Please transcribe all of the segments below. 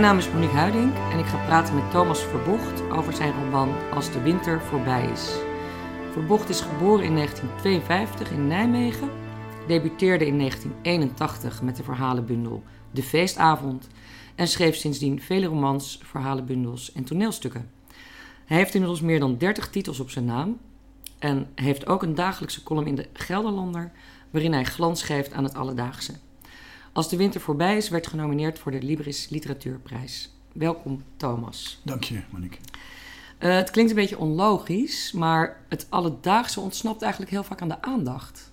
Mijn naam is Monique Huiding en ik ga praten met Thomas Verbocht over zijn roman Als de winter voorbij is. Verbocht is geboren in 1952 in Nijmegen, debuteerde in 1981 met de verhalenbundel De Feestavond en schreef sindsdien vele romans, verhalenbundels en toneelstukken. Hij heeft inmiddels meer dan 30 titels op zijn naam en heeft ook een dagelijkse column in de Gelderlander waarin hij glans geeft aan het alledaagse. Als de winter voorbij is, werd genomineerd voor de Libris Literatuurprijs. Welkom, Thomas. Dank je, Monique. Uh, het klinkt een beetje onlogisch, maar het alledaagse ontsnapt eigenlijk heel vaak aan de aandacht.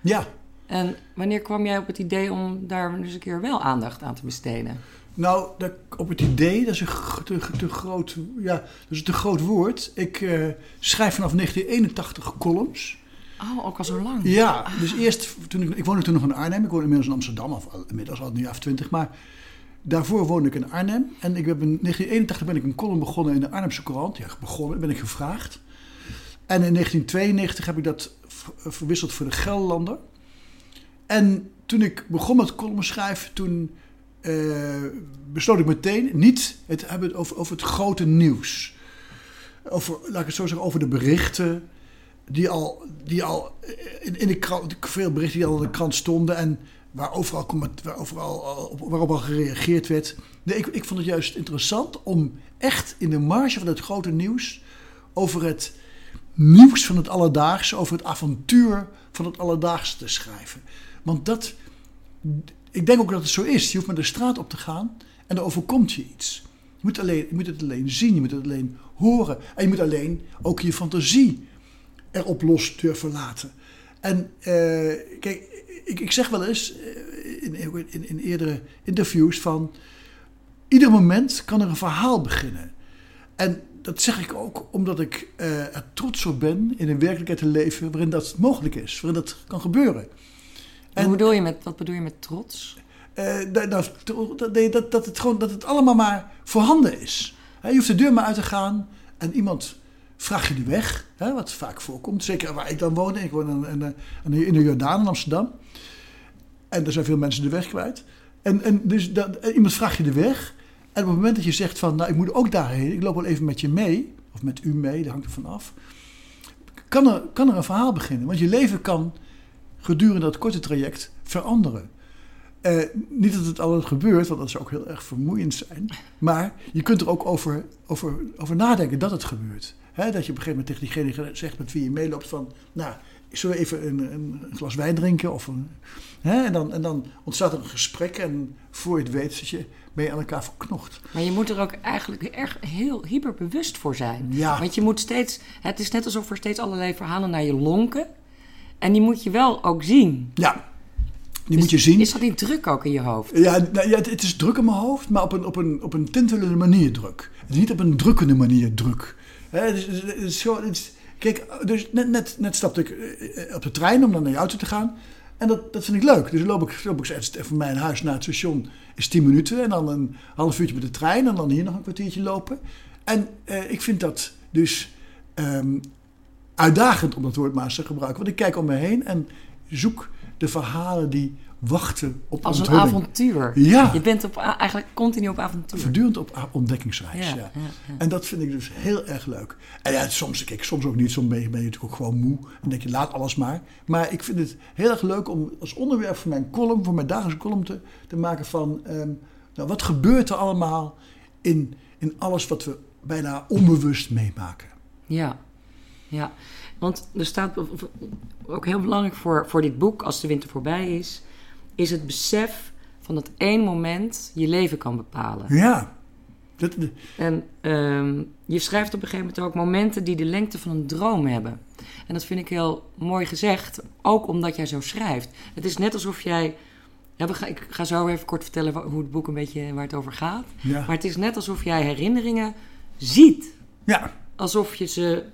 Ja. En wanneer kwam jij op het idee om daar eens een keer wel aandacht aan te besteden? Nou, dat, op het idee, dat is een te, te, groot, ja, dat is een te groot woord. Ik uh, schrijf vanaf 1981 columns. Oh, ook al zo lang? Ja, dus eerst, toen ik, ik woonde toen nog in Arnhem. Ik woonde inmiddels in Amsterdam, of inmiddels al nu af 20. Maar daarvoor woonde ik in Arnhem. En ik heb in 1981 ben ik een column begonnen in de Arnhemse Courant. Ja, begonnen, ben ik gevraagd. En in 1992 heb ik dat verwisseld voor de Gelderlander. En toen ik begon met column schrijven, toen uh, besloot ik meteen niet het hebben over, over het grote nieuws. Over, laat ik het zo zeggen, over de berichten die al, die al in, in de krant, veel berichten die al in de krant stonden en waar overal, waar overal, waarop al gereageerd werd. Ik, ik vond het juist interessant om echt in de marge van het grote nieuws over het nieuws van het alledaagse, over het avontuur van het alledaagse te schrijven. Want dat, ik denk ook dat het zo is. Je hoeft maar de straat op te gaan en dan overkomt je iets. Je moet, alleen, je moet het alleen zien, je moet het alleen horen. En je moet alleen ook je fantasie erop los durven laten. En uh, kijk, ik, ik, zeg wel eens uh, in, in, in, eerdere interviews van... Ieder moment kan er een verhaal beginnen. En dat zeg ik ook omdat ik uh, er trots op ben in een werkelijkheid te leven waarin dat mogelijk is, waarin dat kan gebeuren. En, Hoe bedoel je met, wat bedoel je met trots? dat, dat, dat, dat, het gewoon, dat het allemaal maar voorhanden is. Je hoeft de deur maar uit te gaan en iemand vraag je de weg, hè, wat vaak voorkomt. Zeker waar ik dan woon. Ik woon in, in, in de Jordaan in Amsterdam. En er zijn veel mensen de weg kwijt. En, en dus dat, iemand vraagt je de weg. En op het moment dat je zegt van, nou ik moet ook daarheen. Ik loop wel even met je mee. Of met u mee, dat hangt er van af. Kan er, kan er een verhaal beginnen. Want je leven kan gedurende dat korte traject veranderen. Uh, niet dat het altijd gebeurt, want dat zou ook heel erg vermoeiend zijn. Maar je kunt er ook over, over, over nadenken dat het gebeurt. He, dat je op een gegeven moment tegen diegene zegt met wie je meeloopt van... Nou, zullen we even een, een, glas wijn drinken? Of een, en, dan, en dan ontstaat er een gesprek en voor je het weet zit je, ben je aan elkaar verknocht. Maar je moet er ook eigenlijk erg heel hyperbewust voor zijn. Ja. Want je moet steeds... Het is net alsof er steeds allerlei verhalen naar je lonken. En die moet je wel ook zien. Ja, die moet je zien. Is dat niet druk ook in je hoofd? Ja, nou, ja het, is druk in mijn hoofd, maar op een, op een, op een tintelende manier druk. Het is niet op een drukkende manier druk. Dus, dus, dus, dus, kijk, dus net, net, net stapte ik eh, op de trein om dan naar je auto te gaan. En dat, dat vind ik leuk. Dus loop ik, loop ik van mijn huis naar het station is 10 minuten. En dan een half uurtje met de trein. En dan hier nog een kwartiertje lopen. En eh, ik vind dat dus um, uitdagend om dat woord maar te gebruiken. Want ik kijk om me heen en zoek de verhalen die wachten op Als een avontuur. Ja. Je bent op, eigenlijk continu op avontuur. Voortdurend op ontdekkingsreis, ja, ja. En dat vind ik dus heel erg leuk. En ja, soms, kijk, soms ook niet. Soms ben je, ben je natuurlijk ook gewoon moe. En denk je, laat alles maar. Maar ik vind het heel erg leuk om als onderwerp voor mijn column, voor mijn dagelijkse column te, te maken van... Um, nou, wat gebeurt er allemaal in, in alles wat we bijna onbewust meemaken? Ja, ja. Want er staat ook heel belangrijk voor, voor dit boek, als de winter voorbij is, is het besef van dat één moment je leven kan bepalen. Ja. Dat, En um, je schrijft op een gegeven moment ook momenten die de lengte van een droom hebben. En dat vind ik heel mooi gezegd, ook omdat jij zo schrijft. Het is net alsof jij. Ja, ga, ik ga zo even kort vertellen hoe het boek een beetje waar het over gaat. Ja. Maar het is net alsof jij herinneringen ziet. Ja. Alsof je ze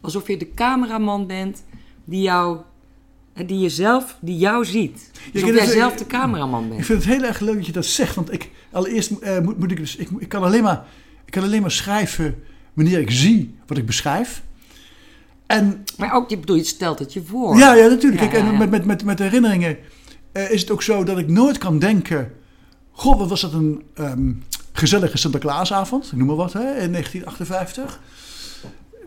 alsof je de cameraman bent die jou, die jezelf, die jou ziet. Alsof jij zelf de cameraman bent. Ik vind het heel erg leuk dat je dat zegt, want ik, allereerst uh, moet, moet, ik dus, ik, ik, kan alleen maar, ik kan alleen maar schrijven wanneer ik zie wat ik beschrijf. En, maar ook, je bedoel, je stelt het je voor. Ja, ja natuurlijk. Ja, Kijk, en met, met, met, met herinneringen uh, is het ook zo dat ik nooit kan denken... Goh, wat was dat een, um, gezellige Sinterklaasavond, ik noem maar wat, hè, in 1958.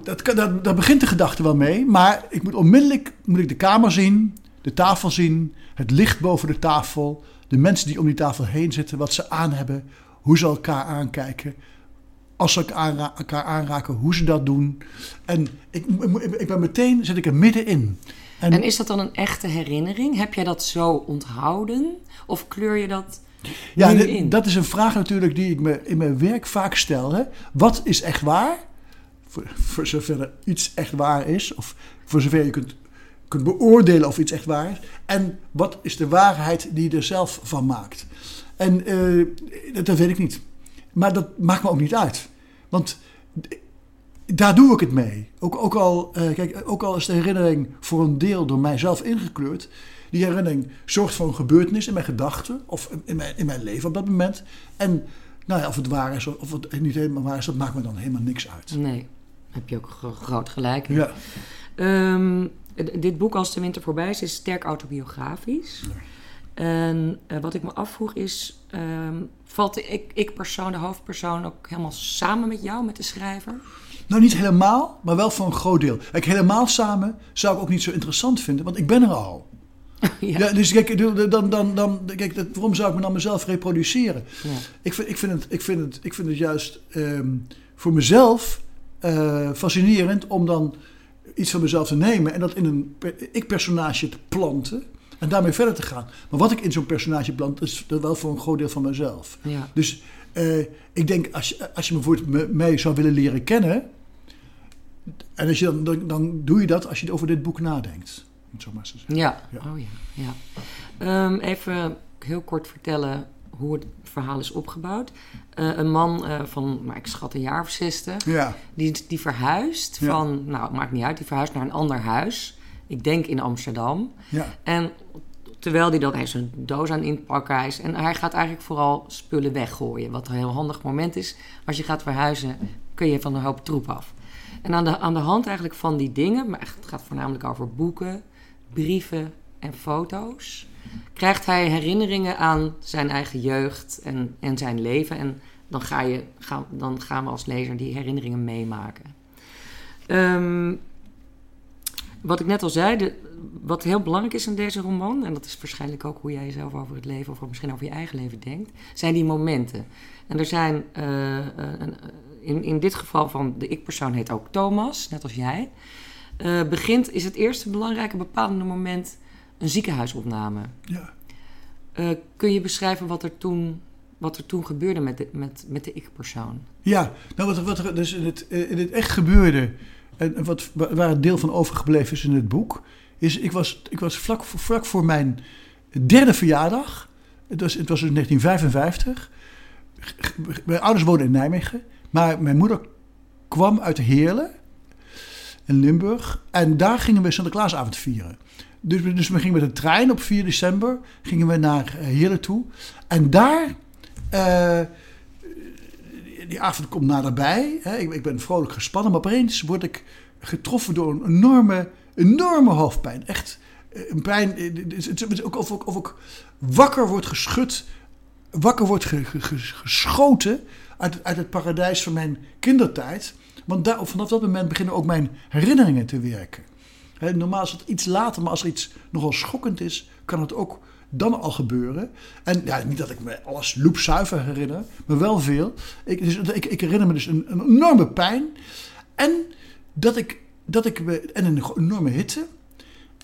Dat, dat, daar begint de gedachte wel mee, maar ik moet onmiddellijk moet ik de kamer zien, de tafel zien, het licht boven de tafel, de mensen die om die tafel heen zitten, wat ze aan hebben, hoe ze elkaar aankijken, als ze elkaar, aanra- elkaar aanraken, hoe ze dat doen. En ik, ik, ben meteen, zit ik er middenin. En, En is dat dan een echte herinnering? Heb jij dat zo onthouden? Of kleur je dat ja, in? dat is een vraag natuurlijk die ik me in mijn werk vaak stel. Hè. Wat is echt waar? Voor, zover er iets echt waar is, of voor zover je kunt, kunt beoordelen of iets echt waar is. En wat is de waarheid die je er zelf van maakt? En eh, dat, dat weet ik niet. Maar dat maakt me ook niet uit. Want daar doe ik het mee. Ook, ook, al, eh, kijk, ook al is de herinnering voor een deel door mijzelf ingekleurd. Die herinnering zorgt voor een gebeurtenis in mijn gedachten of in mijn, in mijn leven op dat moment. En nou ja, of het waar is of het niet helemaal waar is, dat maakt me dan helemaal niks uit. Nee, heb je ook gro- groot gelijk. Ja, Ehm, dit boek, Als de winter voorbij is, is sterk autobiografisch. En eh, wat ik me afvroeg is, ehm, valt de ik, ik-persoon, de hoofdpersoon, ook helemaal samen met jou, met de schrijver? nou niet helemaal, maar wel voor een groot deel. Kijk, helemaal samen zou ik ook niet zo interessant vinden, want ik ben er al. ja. Ja, dus kijk, dan, dan, dan, kijk, dat- waarom zou ik me dan mezelf reproduceren? Ja. Ik vind, ik vind, het, ik vind, het, ik vind het juist ehm, voor mezelf eh, fascinerend om dan iets van mezelf te nemen en dat in een per- ik-personage te planten en daarmee verder te gaan. Maar wat ik in zo'n personage plant, is dat wel voor een groot deel van mezelf. Ja. Dus eh, ik denk, als je, als je me bijvoorbeeld me- mij zou willen leren kennen, en als je dan, dan, dan doe je dat als je over dit boek nadenkt. Om het zo maar eens te zeggen. Ja, Ja. oh ja. ja. Ehm, even heel kort vertellen hoe het verhaal is opgebouwd. Eh, een man eh, van, nou, ik schat een jaar of zestig, Ja, die, die verhuist Ja. van, nou, het maakt niet uit, die verhuist naar een ander huis. Ik denk in Amsterdam. ja, En terwijl hij dat, hij is een doos aan inpakken, hij is, en hij gaat eigenlijk vooral spullen weggooien. Wat een heel handig moment is. Als je gaat verhuizen, kun je van een hoop troep af. En aan de, aan de hand eigenlijk van die dingen, maar het gaat voornamelijk over boeken, brieven en foto's, krijgt hij herinneringen aan zijn eigen jeugd en, en zijn leven. En dan, ga je, gaan, dan gaan we als lezer die herinneringen meemaken. Ehm, wat ik net al zei, wat heel belangrijk is in deze roman, en dat is waarschijnlijk ook hoe jij jezelf over het leven of misschien over je eigen leven denkt, zijn die momenten. En er zijn, eh, eh, een- in, in dit geval van de ik-persoon heet ook Thomas, net als jij, eh, begint, is het eerste belangrijke bepalende moment een ziekenhuisopname. ja. Eh, kun je beschrijven wat er toen, wat er toen gebeurde met de, met, met de ik-persoon? Ja, nou wat, er- wat er dus in het, eh, in het echt gebeurde, en wat, wa- waar het deel van overgebleven is in het boek, is ik was, ik was vlak, voor, vlak voor mijn derde verjaardag, het was, het was in 1955, G- g- mijn ouders woonden in Nijmegen, maar mijn moeder kwam uit Heerlen in Limburg en daar gingen we Sinterklaasavond vieren. Dus, we- dus we gingen met de trein op 4 december gingen we naar eh, Heerlen toe en daar... eh, die avond komt naderbij. Hè. Ik, ik ben vrolijk gespannen, maar opeens word ik getroffen door een enorme, enorme hoofdpijn. Echt eh, een pijn. is ook of, ik- of wakker word geschud, wakker word ge- ge- ge- geschoten uit, uit het paradijs van mijn kindertijd. Want daar, vanaf dat moment beginnen ook mijn herinneringen te werken. Normaal is het iets later, maar als er iets nogal schokkend is, kan het ook dan al gebeuren. En ja, niet dat ik me alles loepzuiver herinner, maar wel veel. Ik, dus, ik, ik herinner me dus een, enorme pijn. En dat ik, dat ik en een enorme hitte.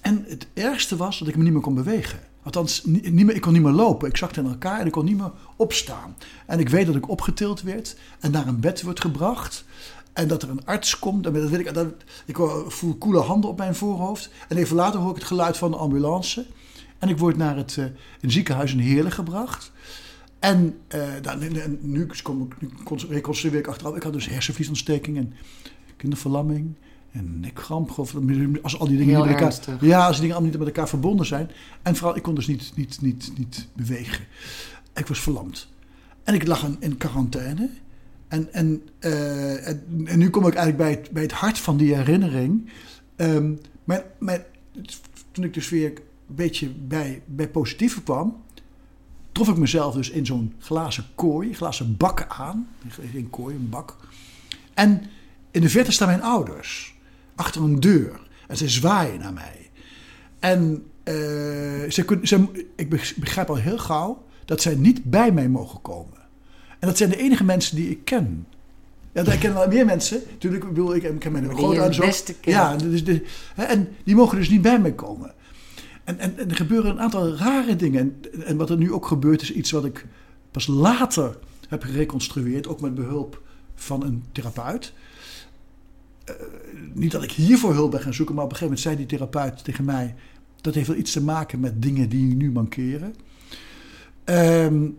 En het ergste was dat ik me niet meer kon bewegen. Althans, niet, meer, ik kon niet meer lopen. Ik zakte in elkaar en ik kon niet meer opstaan. En ik weet dat ik opgetild werd en naar een bed wordt gebracht. En dat er een arts komt. En dat weet ik, dat, ik voel koele handen op mijn voorhoofd. En even later hoor ik het geluid van de ambulance. En ik word naar het eh, een ziekenhuis in Heerlen gebracht. En eh, nou, nu, kom ik, nu cons- reconstrueer ik achteraf. Ik had dus hersenvliesontsteking en kinderverlamming en nekkramp. ik. Als al die dingen Heel niet met elkaar, ja, als die dingen allemaal niet met elkaar verbonden zijn. En vooral, ik kon dus niet, niet, niet, niet bewegen. Ik was verlamd. En ik lag in, in quarantaine. En, en, eh, en, nu kom ik eigenlijk bij het, bij het hart van die herinnering. Ehm, mijn, mijn, toen ik dus weer een beetje bij, bij positieve kwam, trof ik mezelf dus in zo'n glazen kooi, glazen bak aan. Geen kooi, een bak. En in de verte staan mijn ouders, achter een deur. En ze zwaaien naar mij. En uh, ze, kun, ze, ik begrijp al heel gauw dat zij niet bij mij mogen komen. En dat zijn de enige mensen die ik ken. Ja, daar kennen wel meer mensen. Natuurlijk, ik bedoel, ik ken mijn grootouders ook. Ja, dus de, en die mogen dus niet bij mij komen. En, en, en, er gebeuren een aantal rare dingen. En, en wat er nu ook gebeurt, is iets wat ik pas later heb gereconstrueerd, ook met behulp van een therapeut. Uh, niet dat ik hiervoor hulp ben gaan zoeken, maar op een gegeven moment zei die therapeut tegen mij: dat heeft wel iets te maken met dingen die nu mankeren. Uh,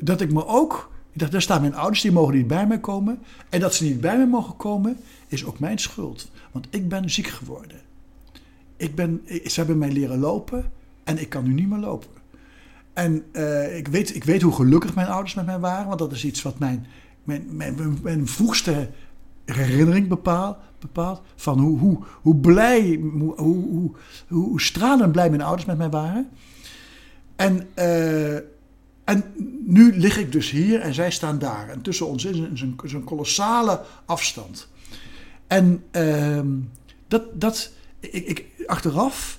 dat ik me ook. Ik dacht, daar staan mijn ouders, die mogen niet bij mij komen. En dat ze niet bij mij mogen komen, is ook mijn schuld. Want ik ben ziek geworden. Ik ben, ze hebben mij leren lopen en ik kan nu niet meer lopen. En uh, ik, weet, ik weet hoe gelukkig mijn ouders met mij waren, want dat is iets wat mijn, mijn, mijn, mijn vroegste herinnering bepaalt. bepaalt van hoe, hoe, hoe blij, hoe, hoe, hoe, stralend blij mijn ouders met mij waren. En, uh, en nu lig ik dus hier en zij staan daar. En tussen ons is een, is een kolossale afstand. En uh, dat, dat ik, ik, achteraf,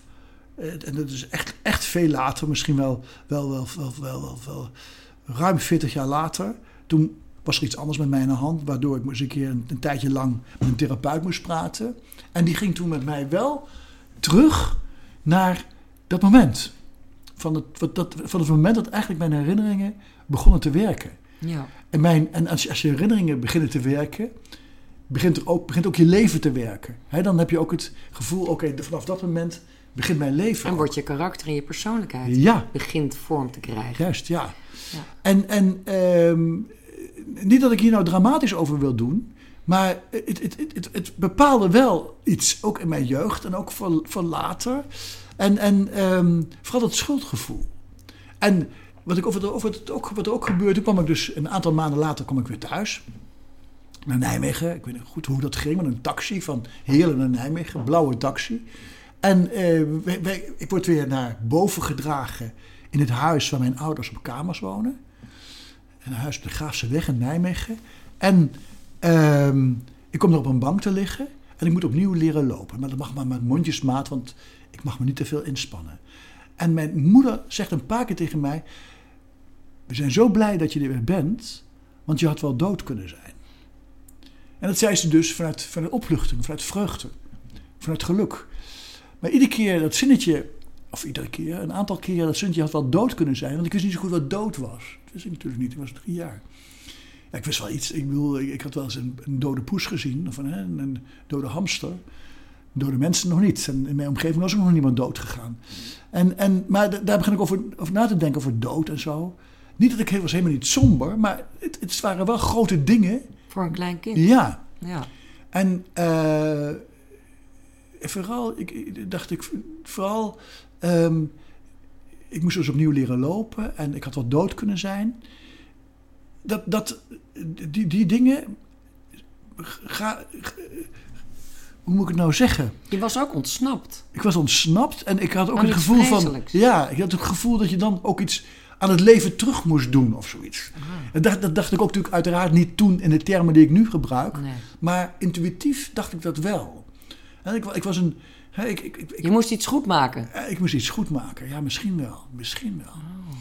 eh, en dat is echt, echt veel later, misschien wel, wel, wel, wel, wel, wel, ruim 40 jaar later, toen was er iets anders met mij aan de hand, waardoor ik eens een keer een, een, tijdje lang met een therapeut moest praten. En die ging toen met mij wel terug naar dat moment. Van het, dat, van het moment dat eigenlijk mijn herinneringen begonnen te werken. Ja. En, mijn, en als, als je herinneringen beginnen te werken, begint, er ook, begint ook je leven te werken. dan heb je ook het gevoel, oké, vanaf dat moment begint mijn leven. En wordt je karakter en je persoonlijkheid ja. begint vorm te krijgen. Juist, ja. ja. En, en ehm, niet dat ik hier nou dramatisch over wil doen, maar het, het, het, het, bepaalde wel iets, ook in mijn jeugd en ook voor, voor later. En, en um, vooral het schuldgevoel. En wat, ik over, over het, ook, wat er ook gebeurde, toen kwam ik dus een aantal maanden later kwam ik weer thuis naar Nijmegen. Ik weet niet goed hoe dat ging, met een taxi van Heerlen naar Nijmegen, blauwe taxi. En uh, ik word weer naar boven gedragen in het huis waar mijn ouders op kamers wonen. Een huis op de Graafse Weg in Nijmegen. En uh, ik kom er op een bank te liggen en ik moet opnieuw leren lopen. Maar dat mag maar met mondjesmaat, want ik mag me niet te veel inspannen. En mijn moeder zegt een paar keer tegen mij: We zijn zo blij dat je er weer bent, want je had wel dood kunnen zijn. En dat zei ze dus vanuit, vanuit opluchting, vanuit vreugde, vanuit geluk. Maar iedere keer dat zinnetje, of iedere keer, een aantal keren dat zinnetje had wel dood kunnen zijn. Want ik wist niet zo goed wat dood was. Dat wist ik natuurlijk niet, ik was drie jaar. Ja, ik wist wel iets, ik bedoel, ik, had wel eens een, dode poes gezien, of een dode hamster. Dode mensen nog niet. En in mijn omgeving was ook nog niemand dood gegaan. En, en, maar daar begin ik over, over na te denken, over dood en zo. Niet dat ik was helemaal niet somber, maar het, het waren wel grote dingen voor een klein kind. Ja. ja. En uh, vooral, ik, dacht ik, vooral, um, ik moest dus opnieuw leren lopen en ik had wel dood kunnen zijn. Dat, dat, die, die dingen, ga, hoe moet ik het nou zeggen? Je was ook ontsnapt. Ik was ontsnapt en ik had ook het gevoel van. Ja, ik had het gevoel dat je dan ook iets aan het leven terug moest doen of zoiets. Dat, dat, dacht ik ook natuurlijk uiteraard niet toen in de termen die ik nu gebruik. Maar intuïtief dacht ik dat wel. ik, ik was een... Ik, ik, ik, je moest iets goed maken. Ik moest iets goed maken, ja, misschien wel. Misschien wel. Oh.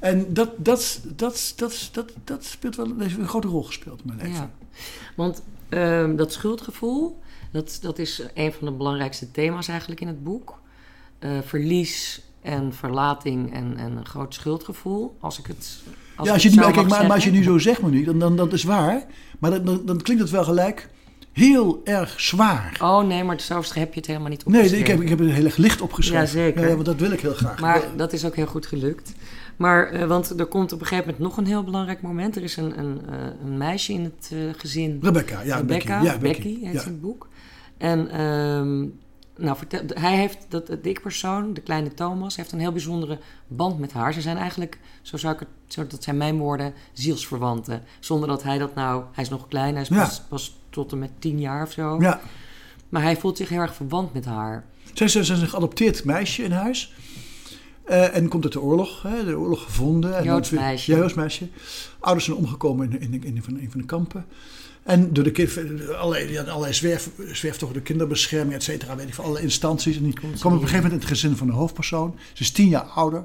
En dat, dat, dat, dat, dat, dat speelt wel heeft een grote rol gespeeld in mijn leven. Ja. Want uh, dat schuldgevoel, dat, dat is een van de belangrijkste thema's eigenlijk in het boek. Uh, verlies, en verlating en, en een groot schuldgevoel. Als ik het. Als ja, als je, nu, kijk, maar, maar, als je nu zo zegt, Monique, dan, dan dat is waar. Maar dan, dan, dan klinkt het wel gelijk heel erg zwaar. Oh nee, maar zo heb je het helemaal niet opgeschreven. Nee, ik heb, ik heb het heel erg licht opgeschreven. Ja, zeker. Ja, want dat wil ik heel graag. Maar dat is ook heel goed gelukt. Maar, uh, want er komt op een gegeven moment nog een heel belangrijk moment. Er is een, een, uh, een meisje in het uh, gezin. Rebecca, ja. Rebecca, Becky, ja, Becky, Becky heet ja. het boek. En um, nou, hij heeft, dat, de ik-persoon, de kleine Thomas, heeft een heel bijzondere band met haar. Ze zijn eigenlijk, zo zou ik het, zo, dat zijn mijn woorden, zielsverwanten. Zonder dat hij dat nou, hij is nog klein, hij is pas, pas tot en met tien jaar of zo. Ja. Maar hij voelt zich heel erg verwant met haar. Zij is een geadopteerd meisje in huis. Eh, en komt uit de oorlog, hè, de oorlog gevonden. En Joods meisje. Ja, Joods meisje. Ouders zijn omgekomen in, in, in, een van- een van de kampen. En door de kind, allerlei, allerlei zwerf, zwerftochten, de kinderbescherming, et cetera, weet ik van alle instanties. En die kwam op een gegeven moment in het gezin van de hoofdpersoon. Ze is tien jaar ouder.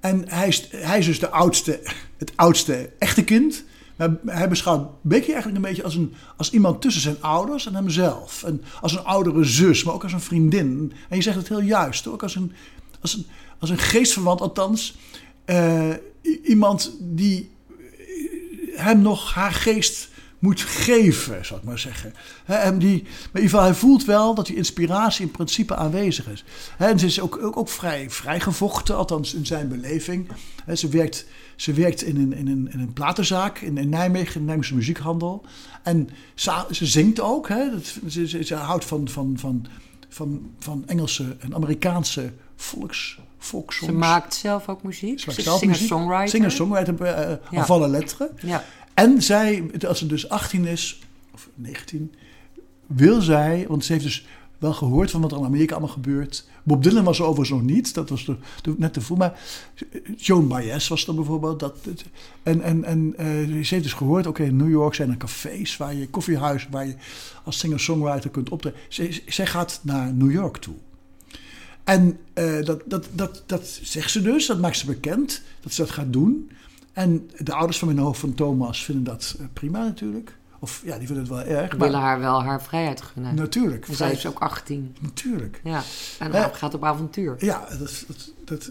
En hij is, hij is dus de oudste, het oudste echte kind. Maar hij beschouwt Becky eigenlijk een beetje als, een, als iemand tussen zijn ouders en hemzelf. En als een oudere zus, maar ook als een vriendin. En je zegt het heel juist, ook als een, als een, als een geestverwant, althans. eh, iemand die hem nog haar geest moet geven, zou ik maar zeggen. Hè, hem die, maar in ieder geval, hij voelt wel dat die inspiratie in principe aanwezig is. Hè, en ze is ook, ook, ook vrij, vrij gevochten, althans in zijn beleving. Hè, ze werkt, ze werkt in een, in een, in een platenzaak in, in Nijmegen, in de Nijmeegse muziekhandel. En ze, ze zingt ook. Hè, dat, ze, ze, ze houdt van, van, van, van, van Engelse en Amerikaanse volks. Ze maakt zelf ook muziek. Ze maakt zelf singer-songwriter. Singer-songwriter eh, Ja. vallen letteren. Ja. En zij, als ze dus 18 is, of 19, wil zij, want ze heeft dus wel gehoord van wat er in Amerika allemaal gebeurt. Bob Dylan was er overigens nog niet, dat was de, de- net te vroeg. Maar Joan Baez was er bijvoorbeeld. Dat, en en, en eh, ze heeft dus gehoord, oké, in New York zijn er cafés, waar je, koffiehuizen, waar je als singer-songwriter kunt optreden. Zij, zij gaat naar New York toe. En eh, dat, dat, dat, dat zegt ze dus, dat maakt ze bekend, dat ze dat gaat doen. En de ouders van mijn hoofd van Thomas vinden dat eh, prima natuurlijk. Of ja, die vinden het wel erg. Willen haar wel haar vrijheid gunnen. natuurlijk. En zij is ook 18. Natuurlijk. Ja. En Ja. gaat op avontuur. Ja, dat, dat, dat,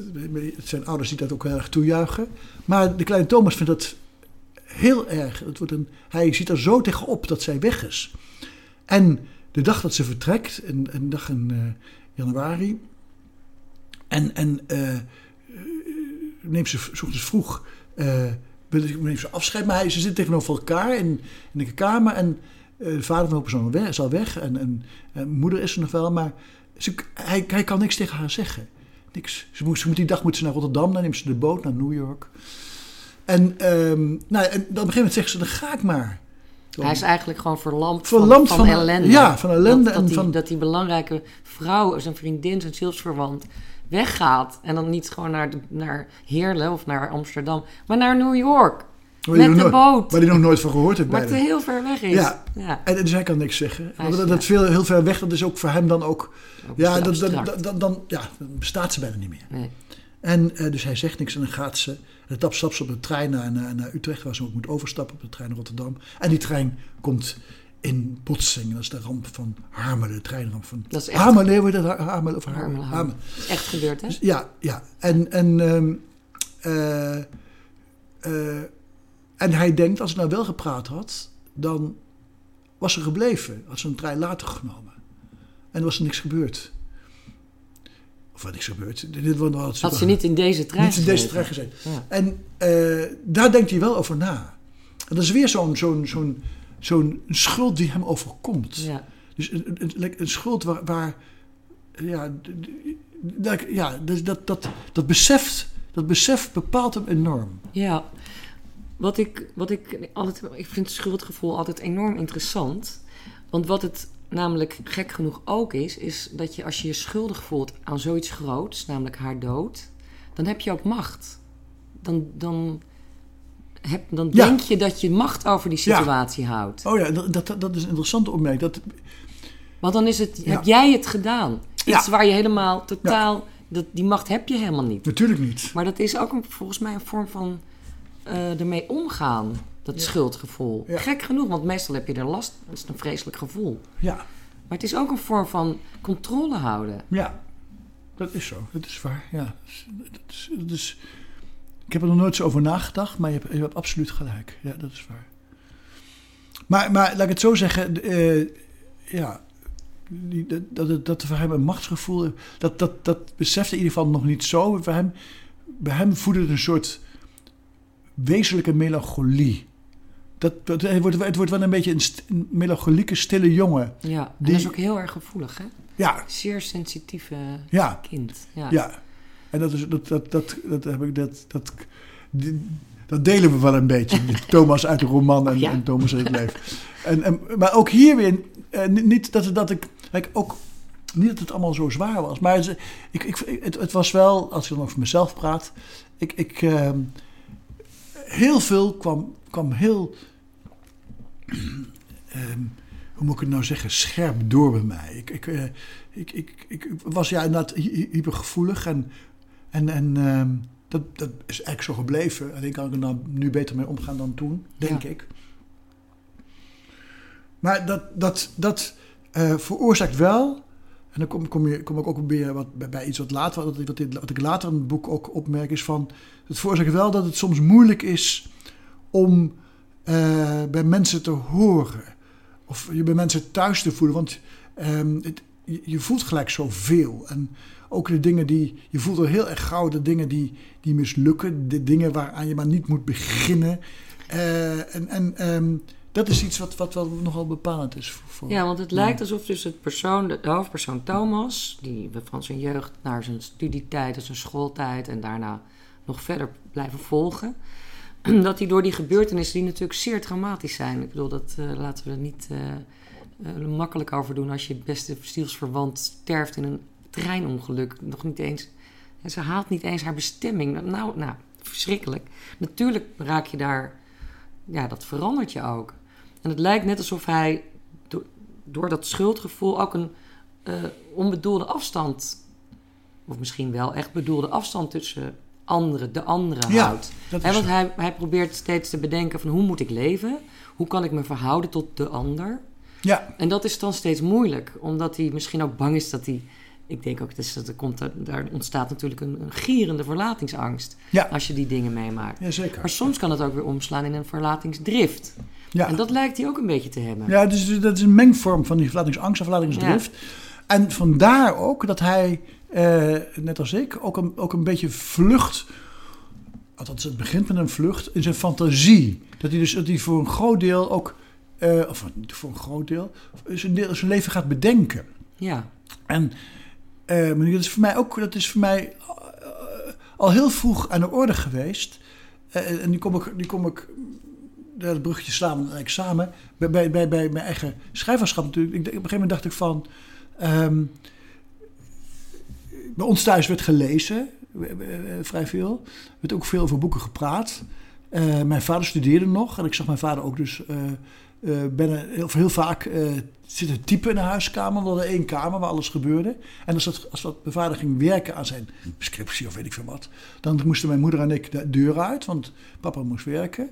het zijn ouders die dat ook heel erg toejuichen. Maar de kleine Thomas vindt dat heel erg. Het wordt een, hij ziet er zo tegenop dat zij weg is. En de dag dat ze vertrekt, een, een dag in eh, januari. En, en eh, eh, neemt ze ochtends vroeg wil- neemt ze afscheid. Maar hij, ze zitten tegenover elkaar in, in de kamer. En eh, de vader van de persoon weg, is al weg. En, en, en moeder is er nog wel. Maar ze, hij, hij kan niks tegen haar zeggen. Niks. Ze moet, ze moet die dag moet ze naar Rotterdam. Dan neemt ze de boot naar New York. En, ehm, nou, en dan op een gegeven moment zegt ze, dan ga ik maar. Hij is eigenlijk gewoon verlamd, Verlamd van, van, van- ellende. ja, van ellende Dat, dat, en die, van- dat die belangrijke vrouw, zijn vriendin, zijn zielsverwant, weggaat. En dan niet gewoon naar, de, naar Heerlen of naar Amsterdam, maar naar New York. waar met de nooit- boot. Waar hij nog nooit van gehoord heeft Maar het bijna. heel ver weg is. Ja. ja. En, dus hij kan niks zeggen. Want dat, dat veel, heel ver weg, dat is ook voor hem dan ook... Ook Ja, heel dat, dat, abstract. dat- dan, ja, dan bestaat ze bijna niet meer. Nee. En eh, dus hij zegt niks en dan gaat ze. En dan stapt ze op de trein naar, naar, naar Utrecht, waar ze ook moet overstappen op de trein naar Rotterdam. En die trein komt in botsing. Dat is de ramp van Harmelen, de treinramp van Dat is echt- Harmelen, heet dat? Harmelen of Harmelen? Harmelen, Harmelen. Dat is echt gebeurd, hè? Dus ja, ja. En, en, ehm, eh, eh, en hij denkt, als ik nou wel gepraat had, dan was ze gebleven. Had ze een trein later genomen. En er was er niks gebeurd. Of wat niks gebeurd. Dit was wel Had ze niet in deze trein niet in deze trein gezeten. Ja. En eh, daar denkt hij wel over na. En dat is weer zo'n zo'n zo'n zo'n schuld die hem overkomt. Ja. Dus een, een, een- schuld waar, waar ja, ja dus dat, dat, dat, beseft, dat besef bepaalt hem enorm. Ja, wat ik, wat ik altijd, ik vind het schuldgevoel altijd enorm interessant. Want wat het namelijk gek genoeg ook is, is dat je als je je schuldig voelt aan zoiets groots, namelijk haar dood, dan heb je ook macht. Dan, dan, dan Ja. denk je dat je macht over die Ja. situatie houdt. Oh ja, dat, dat, dat is een interessante opmerking. Dat, Want dan is het, Ja. heb jij het gedaan. Iets Ja. waar je helemaal totaal, dat, die macht heb je helemaal niet. natuurlijk niet. Maar dat is ook een, volgens mij een vorm van eh, ermee omgaan. Dat schuldgevoel. Ja. Gek genoeg, want meestal heb je er last. Dat is een vreselijk gevoel. Ja, Maar het is ook een vorm van controle houden. ja, dat is zo. Dat is waar. Ja, is, dat is- ik heb er nog nooit zo over nagedacht, maar je hebt, je hebt absoluut gelijk. Ja, dat is waar. Maar, maar laat ik het zo zeggen. eh, ja, die, dat, dat, dat voor hem een machtsgevoel... Dat, dat, dat besefte in ieder geval nog niet zo. Voor hem, bij hem voedde het een soort wezenlijke melancholie. Dat, dat- het, wordt, het wordt wel een beetje een, st- een melancholieke, stille jongen. Ja, en Die- dat is ook heel erg gevoelig, hè? Ja, Zeer sensitieve ja, kind. Ja. ja. En dat, is, dat, dat, dat, dat heb ik... Dat, dat, die- dat delen we wel een beetje. Thomas uit de roman en, Ja. en Thomas in het leven. En, en, maar ook hier weer... eh, niet- dat, dat ik... Kijk, ook niet dat het allemaal zo zwaar was. Maar het, ik, ik, het, het was wel, als ik dan over mezelf praat. Ik, ik, ehm, heel veel kwam, kwam heel. ehm, hoe moet ik het nou zeggen? Scherp door bij mij. Ik, ik, eh, ik, ik, ik was ja inderdaad hy- hypergevoelig. En, en, en ehm, dat, dat is eigenlijk zo gebleven. Alleen kan ik er nou nu beter mee omgaan dan toen, denk Ja. ik. Maar dat, dat, dat eh, veroorzaakt wel. En dan kom, kom, je, kom ik ook weer wat, bij, bij iets wat later, wat, wat, wat ik later in het boek ook opmerk, is van. Het veroorzaakt wel dat het soms moeilijk is om eh, bij mensen te horen. Of je bij mensen thuis te voelen. Want ehm, het, je, je voelt gelijk zoveel. En ook de dingen die. Je voelt al heel erg gauw de dingen die, die mislukken. De dingen waaraan je maar niet moet beginnen. Eh, en en ehm, dat is iets wat, wat wel nogal bepalend is voor. voor- Ja, want het lijkt alsof dus het persoon, de hoofdpersoon Thomas, die van zijn jeugd naar zijn studietijd en zijn schooltijd en daarna nog verder blijven volgen, dat hij door die gebeurtenissen, die natuurlijk zeer traumatisch zijn, ik bedoel, dat eh, laten we er niet eh, makkelijk over doen als je beste zielsverwant sterft in een treinongeluk, nog niet eens, en ze haalt niet eens haar bestemming. Nou, nou, verschrikkelijk. Natuurlijk raak je daar, ja, dat verandert je ook. En het lijkt net alsof hij do- door dat schuldgevoel ook een eh, onbedoelde afstand, of misschien wel echt bedoelde afstand tussen anderen, de anderen Ja, houdt. dat want hij, hij probeert steeds te bedenken van hoe moet ik leven? Hoe kan ik me verhouden tot de ander? Ja, En dat is dan steeds moeilijk, omdat hij misschien ook bang is dat hij... Ik denk ook dus dat er, komt, daar ontstaat natuurlijk een, een gierende verlatingsangst ja, als je die dingen meemaakt. ja zeker. Maar soms kan het ook weer omslaan in een verlatingsdrift. Ja. En dat lijkt hij ook een beetje te hebben. Ja, dus dat is een mengvorm van die verlatingsangst en verlatingsdrift. En vandaar ook dat hij, eh, net als ik, ook een, ook een beetje vlucht. Althans, het begint met een vlucht in zijn fantasie. Dat hij dus dat hij voor een groot deel ook, eh, of voor een groot deel, zijn, deel, zijn leven gaat bedenken. Ja. En eh, dat is voor mij ook, dat is voor mij eh, al heel vroeg aan de orde geweest. Eh, en die kom ik, die kom ik het bruggetje slaan eigenlijk samen. Bij, bij, bij, bij mijn eigen schrijverschap natuurlijk. Op een gegeven moment dacht ik van. ehm, bij ons thuis werd gelezen, vrij veel. Er werd ook veel over boeken gepraat. Mijn vader studeerde nog en ik zag mijn vader ook dus eh bijna heel, vaak eh, zitten typen in de huiskamer. We hadden één kamer waar alles gebeurde. En als, dat, als dat mijn vader ging werken aan zijn scriptie of weet ik veel wat, dan moesten mijn moeder en ik de deur uit, want papa moest werken.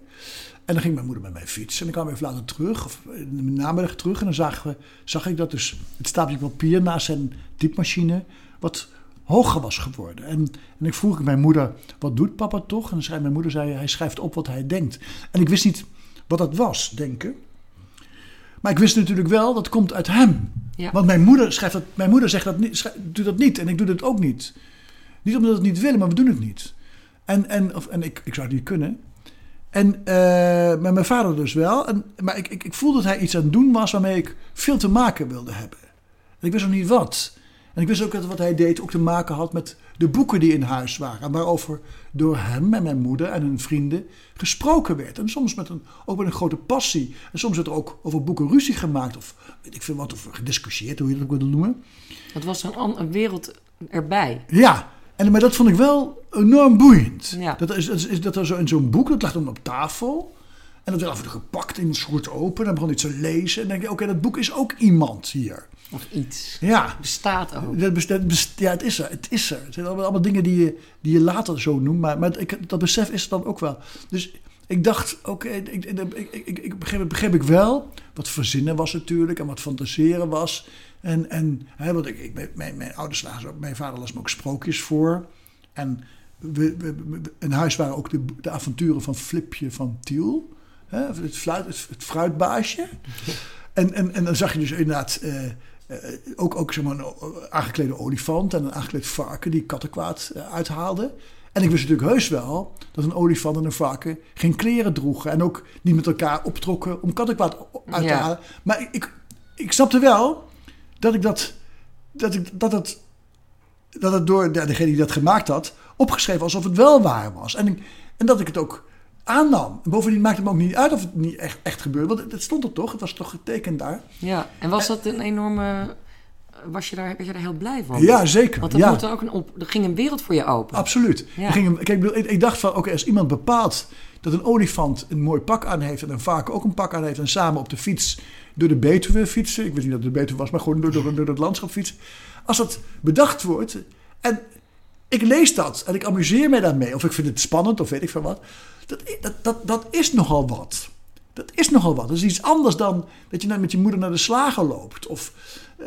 En dan ging mijn moeder met mij fietsen. En dan kwam we even later terug, of in de namiddag terug. En dan zagen we, zag ik dat dus het stapeltje papier naast zijn typemachine wat hoger was geworden. En, en ik vroeg mijn moeder, wat doet papa toch? En dan mijn moeder, zei, hij schrijft op wat hij denkt. En ik wist niet wat dat was, denken. Maar ik wist natuurlijk wel, dat komt uit hem. Ja. Want mijn moeder, schrijft dat, mijn moeder zegt dat niet, dat niet en ik doe dat ook niet. Niet omdat we het niet willen, maar we doen het niet. En, en, of, en ik, ik zou het niet kunnen. En, eh, maar mijn vader dus wel. En, maar ik, ik, ik voelde dat hij iets aan het doen was waarmee ik veel te maken wilde hebben. En ik wist nog niet wat. En ik wist ook dat wat hij deed ook te maken had met de boeken die in huis waren. Waarover door hem en mijn moeder en hun vrienden gesproken werd. En soms met een, ook met een grote passie. En soms werd er ook over boeken ruzie gemaakt. Of weet ik veel wat, of gediscussieerd, hoe je dat ook wil noemen. Het was een, een wereld erbij. Ja, en, maar dat vond ik wel enorm boeiend. Ja. Dat, is, dat, is, dat er zo in zo'n boek, dat lag dan op tafel. En dat werd af en toe gepakt in een soort open. En dan begon iets te lezen. En dan denk je, oké, dat boek is ook iemand hier. Of iets. Ja, Bestaat ook. dat best- dat best- ja het is er. Het is er. Het zijn allemaal, allemaal dingen die je, die je later zo noemt. Maar, maar ik, dat besef is er dan ook wel. Dus ik dacht, oké, ik, ik, ik, ik, ik begreep, begreep ik wel. Wat verzinnen was natuurlijk. En wat fantaseren was. En, en hè, want ik, ik, mijn- mijn, ouders lazen ook, mijn vader las me ook sprookjes voor. En we, we, we- in huis waren ook de, de avonturen van Flipje van Tiel. Hè, het, fluit, het, het fruitbaasje. En, en, en dan zag je dus inderdaad eh, eh, ook, ook zeg maar, een o- aangeklede olifant en een aangekleed varken die kattenkwaad eh, uithaalde. En ik wist natuurlijk heus wel dat een olifant en een varken geen kleren droegen. En ook niet met elkaar optrokken om kattenkwaad uit te Ja. halen. Maar ik, ik, snapte wel dat ik dat, dat, ik, dat het dat het door de- degene die dat gemaakt had opgeschreven alsof het wel waar was. En, ik- en dat ik het ook aannam. En bovendien maakte het me ook niet uit of het niet echt, echt gebeurde. Want het, stond er toch, het was toch getekend daar. Ja. En was dat een enorme was je daar, was je daar heel blij van? Ja, zeker. Want er, ja. moet er, ook een op, er ging een wereld voor je open. Absoluut. Ja. Er ging een- kijk, ik, dacht van, oké, als iemand bepaalt dat een olifant een mooi pak aan heeft en een varken ook een pak aan heeft en samen op de fiets door de Betuwe fietsen, ik weet niet dat het de Betuwe was, maar gewoon door, door, door het landschap fietsen. Als dat bedacht wordt en ik lees dat en ik amuseer mij daarmee, of ik vind het spannend of weet ik veel wat, dat, dat, dat, dat is nogal wat. Dat is nogal wat. Dat is iets anders dan dat je nou met je moeder naar de slager loopt. Of, eh,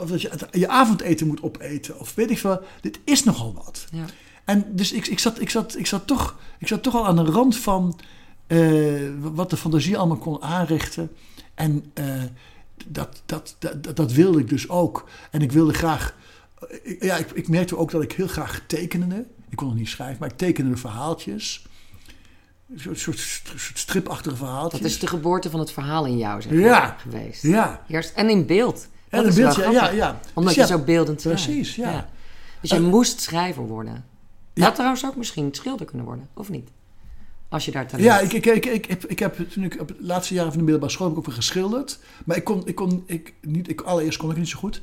of dat je je avondeten moet opeten. Of weet ik veel. Dit is nogal wat. Ja. En dus ik, ik, zat, ik, zat, ik, zat toch, ik zat toch al aan de rand van eh, wat de fantasie allemaal kon aanrichten. En eh, dat, dat, dat, dat wilde ik dus ook. En ik wilde graag. ik- ja, ik, ik merkte ook dat ik heel graag tekende. Ik kon nog niet schrijven, maar ik tekende verhaaltjes. Een soort, stripachtige verhaaltjes. Dat is de geboorte van het verhaal in jou zeg Ja. maar, geweest. Ja, Eerst, en in beeld. en Dat wel beeldje. Ja, grappig. ja. Omdat Dus je ja, zo beeldend schrijft. Precies, ja. Dus je moest schrijver worden. Je Ja. had trouwens ook misschien schilder kunnen worden, of niet? Als je daar talent Ja, ik, ik, ik, ik, heb, ik heb toen ik op het laatste jaar van de middelbare school heb ik ook weer geschilderd. Maar ik kon, ik kon ik, niet, ik, allereerst kon ik niet zo goed.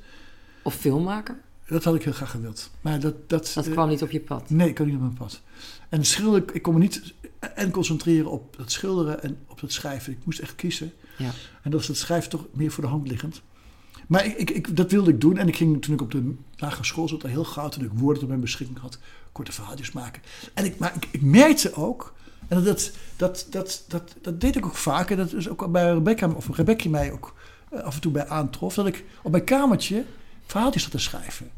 Of filmmaker. Dat had ik heel graag gewild. Maar dat, dat, Dat eh, kwam niet op je pad. Nee, ik kan niet op mijn pad. En schilderen, ik kon me niet en concentreren op het schilderen en op het schrijven. Ik moest echt kiezen. Ja. En dat is het schrijven toch meer voor de hand liggend. Maar ik, ik, ik, dat wilde ik doen. En ik ging toen ik op de lagere school zat, heel gauw, toen ik woorden tot mijn beschikking had, korte verhaaltjes maken. En ik, maar ik, ik merkte ook, en dat, dat, dat, dat, dat deed ik ook vaker, dat is ook bij Rebecca, of Rebecca mij ook eh, af en toe bij aantrof, dat ik op mijn kamertje verhaaltjes zat te schrijven.